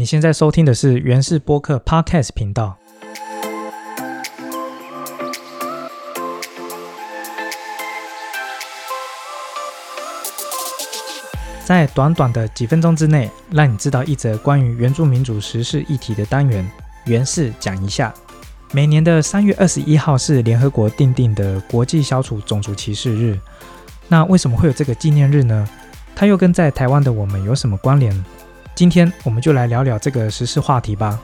你现在收听的是原氏播客 Podcast 频道。在短短的几分钟之内，让你知道一则关于原住民族时事议题的单元——原氏讲一下。每年的三月二十一号是联合国定定的国际消除种族歧视日。那为什么会有这个纪念日呢？它又跟在台湾的我们有什么关联？今天我们就来聊聊这个时事话题吧。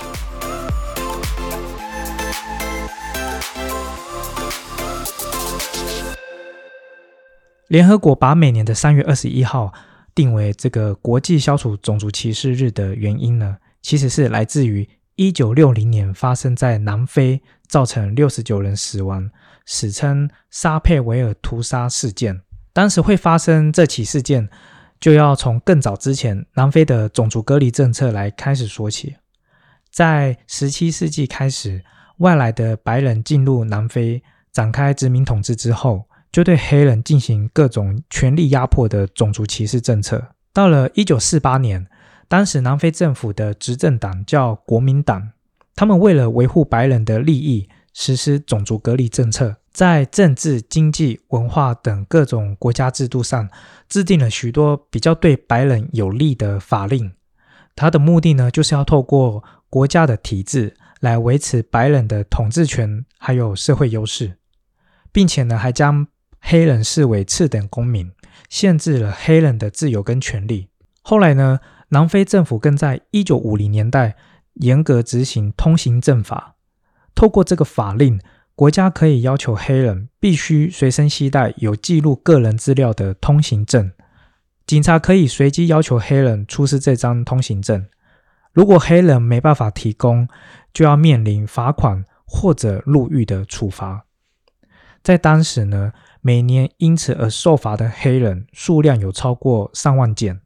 联合国把每年的三月二十一号定为这个国际消除种族歧视日的原因呢，其实是来自于一九六零年发生在南非造成六十九人死亡，史称沙佩维尔屠杀事件。当时会发生这起事件。就要从更早之前南非的种族隔离政策来开始说起。在十七世纪开始，外来的白人进入南非展开殖民统治之后，就对黑人进行各种权力压迫的种族歧视政策。到了一九四八年，当时南非政府的执政党叫国民党，他们为了维护白人的利益，实施种族隔离政策。在政治、经济、文化等各种国家制度上，制定了许多比较对白人有利的法令。它的目的呢，就是要透过国家的体制来维持白人的统治权，还有社会优势，并且呢，还将黑人视为次等公民，限制了黑人的自由跟权利。后来呢，南非政府更在一九五零年代严格执行通行证法，透过这个法令。国家可以要求黑人必须随身携带有记录个人资料的通行证，警察可以随机要求黑人出示这张通行证。如果黑人没办法提供，就要面临罚款或者入狱的处罚。在当时呢，每年因此而受罚的黑人数量有超过上万件。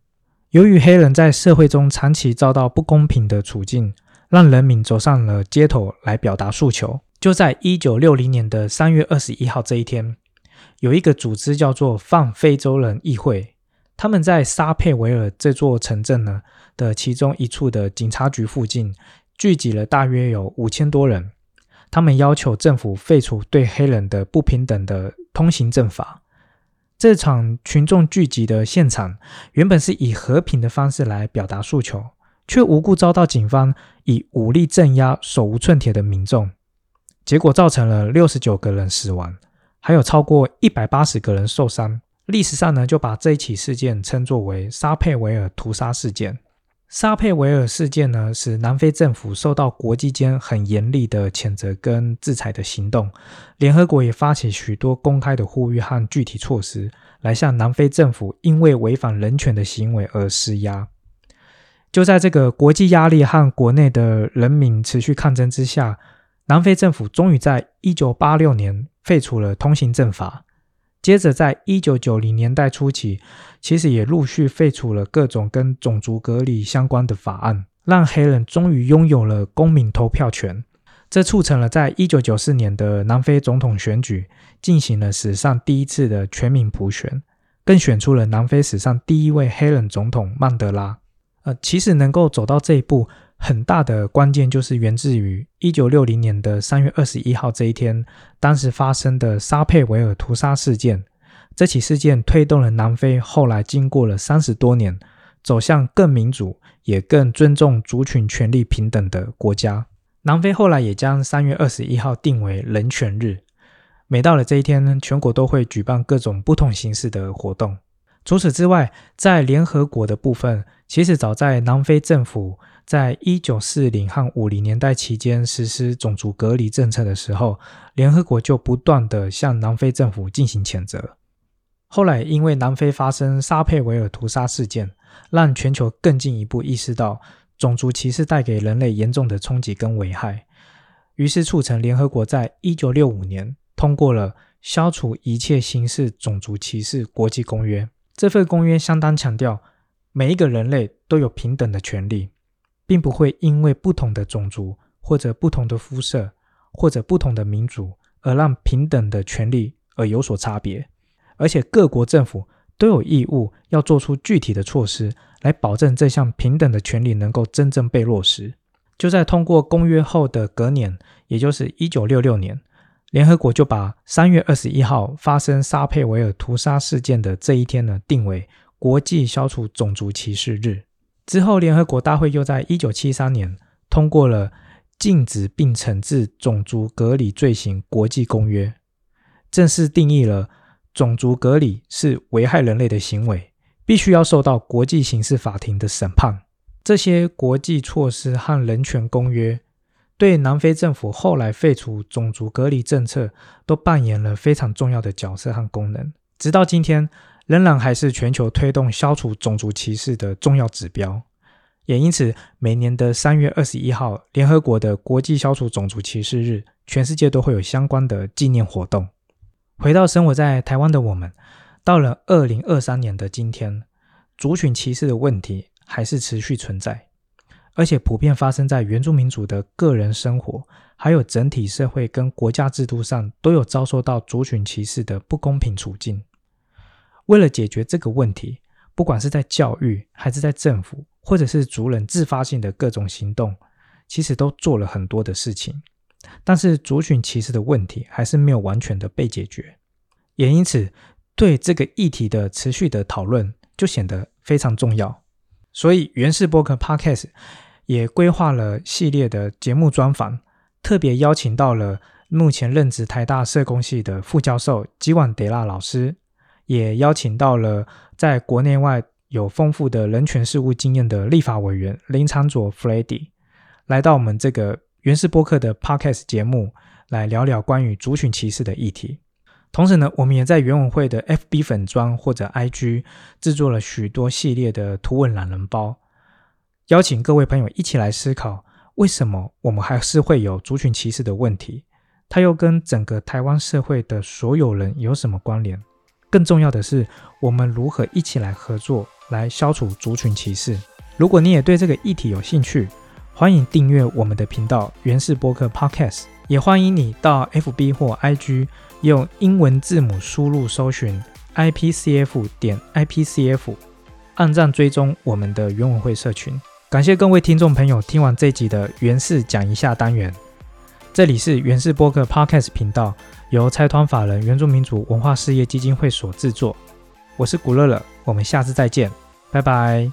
由于黑人在社会中长期遭到不公平的处境，让人民走上了街头来表达诉求。就在一九六零年的三月二十一号这一天，有一个组织叫做泛非洲人议会，他们在沙佩维尔这座城镇呢的其中一处的警察局附近聚集了大约有五千多人。他们要求政府废除对黑人的不平等的通行证法。这场群众聚集的现场原本是以和平的方式来表达诉求，却无故遭到警方以武力镇压手无寸铁的民众。结果造成了六十九个人死亡，还有超过一百八十个人受伤。历史上呢，就把这一起事件称作为沙佩维尔屠杀事件。沙佩维尔事件呢，使南非政府受到国际间很严厉的谴责跟制裁的行动。联合国也发起许多公开的呼吁和具体措施，来向南非政府因为违反人权的行为而施压。就在这个国际压力和国内的人民持续抗争之下。南非政府终于在一九八六年废除了通行证法，接着在一九九零年代初期，其实也陆续废除了各种跟种族隔离相关的法案，让黑人终于拥有了公民投票权。这促成了在一九九四年的南非总统选举进行了史上第一次的全民普选，更选出了南非史上第一位黑人总统曼德拉。呃，其实能够走到这一步。很大的关键就是源自于一九六零年的三月二十一号这一天，当时发生的沙佩维尔屠杀事件。这起事件推动了南非后来经过了三十多年，走向更民主、也更尊重族群权利平等的国家。南非后来也将三月二十一号定为人权日。每到了这一天呢，全国都会举办各种不同形式的活动。除此之外，在联合国的部分，其实早在南非政府。在一九四零和五零年代期间实施种族隔离政策的时候，联合国就不断的向南非政府进行谴责。后来，因为南非发生沙佩维尔屠杀事件，让全球更进一步意识到种族歧视带给人类严重的冲击跟危害，于是促成联合国在一九六五年通过了《消除一切形式种族歧视国际公约》。这份公约相当强调，每一个人类都有平等的权利。并不会因为不同的种族或者不同的肤色或者不同的民族而让平等的权利而有所差别，而且各国政府都有义务要做出具体的措施，来保证这项平等的权利能够真正被落实。就在通过公约后的隔年，也就是一九六六年，联合国就把三月二十一号发生沙佩维尔屠杀事件的这一天呢，定为国际消除种族歧视日。之后，联合国大会又在一九七三年通过了禁止并惩治种族隔离罪行国际公约，正式定义了。种族隔离是危害人类的行为，必须要受到国际刑事法庭的审判。这些国际措施和人权公约对南非政府后来废除种族隔离政策都扮演了非常重要的角色和功能。直到今天，仍然还是全球推动消除种族歧视的重要指标。也因此，每年的三月二十一号，联合国的国际消除种族歧视日，全世界都会有相关的纪念活动。回到生活在台湾的我们，到了二零二三年的今天，族群歧视的问题还是持续存在，而且普遍发生在原住民族的个人生活，还有整体社会跟国家制度上都有遭受到族群歧视的不公平处境。为了解决这个问题，不管是在教育，还是在政府，或者是族人自发性的各种行动，其实都做了很多的事情。但是族群歧视的问题还是没有完全的被解决，也因此对这个议题的持续的讨论就显得非常重要。所以原氏播客 Podcast 也规划了系列的节目专访，特别邀请到了目前任职台大社工系的副教授吉万德拉老师，也邀请到了在国内外有丰富的人权事务经验的立法委员林长佐 Freddy 来到我们这个。原始播客的 Podcast 节目来聊聊关于族群歧视的议题。同时呢，我们也在原委会的 FB 粉砖或者 IG 制作了许多系列的图文懒人包，邀请各位朋友一起来思考：为什么我们还是会有族群歧视的问题？它又跟整个台湾社会的所有人有什么关联？更重要的是，我们如何一起来合作来消除族群歧视？如果你也对这个议题有兴趣，欢迎订阅我们的频道原氏播客 Podcast，也欢迎你到 FB 或 IG 用英文字母输入搜寻 IPCF 点 IPCF，按赞追踪我们的原文会社群。感谢各位听众朋友听完这集的原氏讲一下单元。这里是原氏播客 Podcast 频道，由拆团法人原住民族文化事业基金会所制作。我是古乐乐，我们下次再见，拜拜。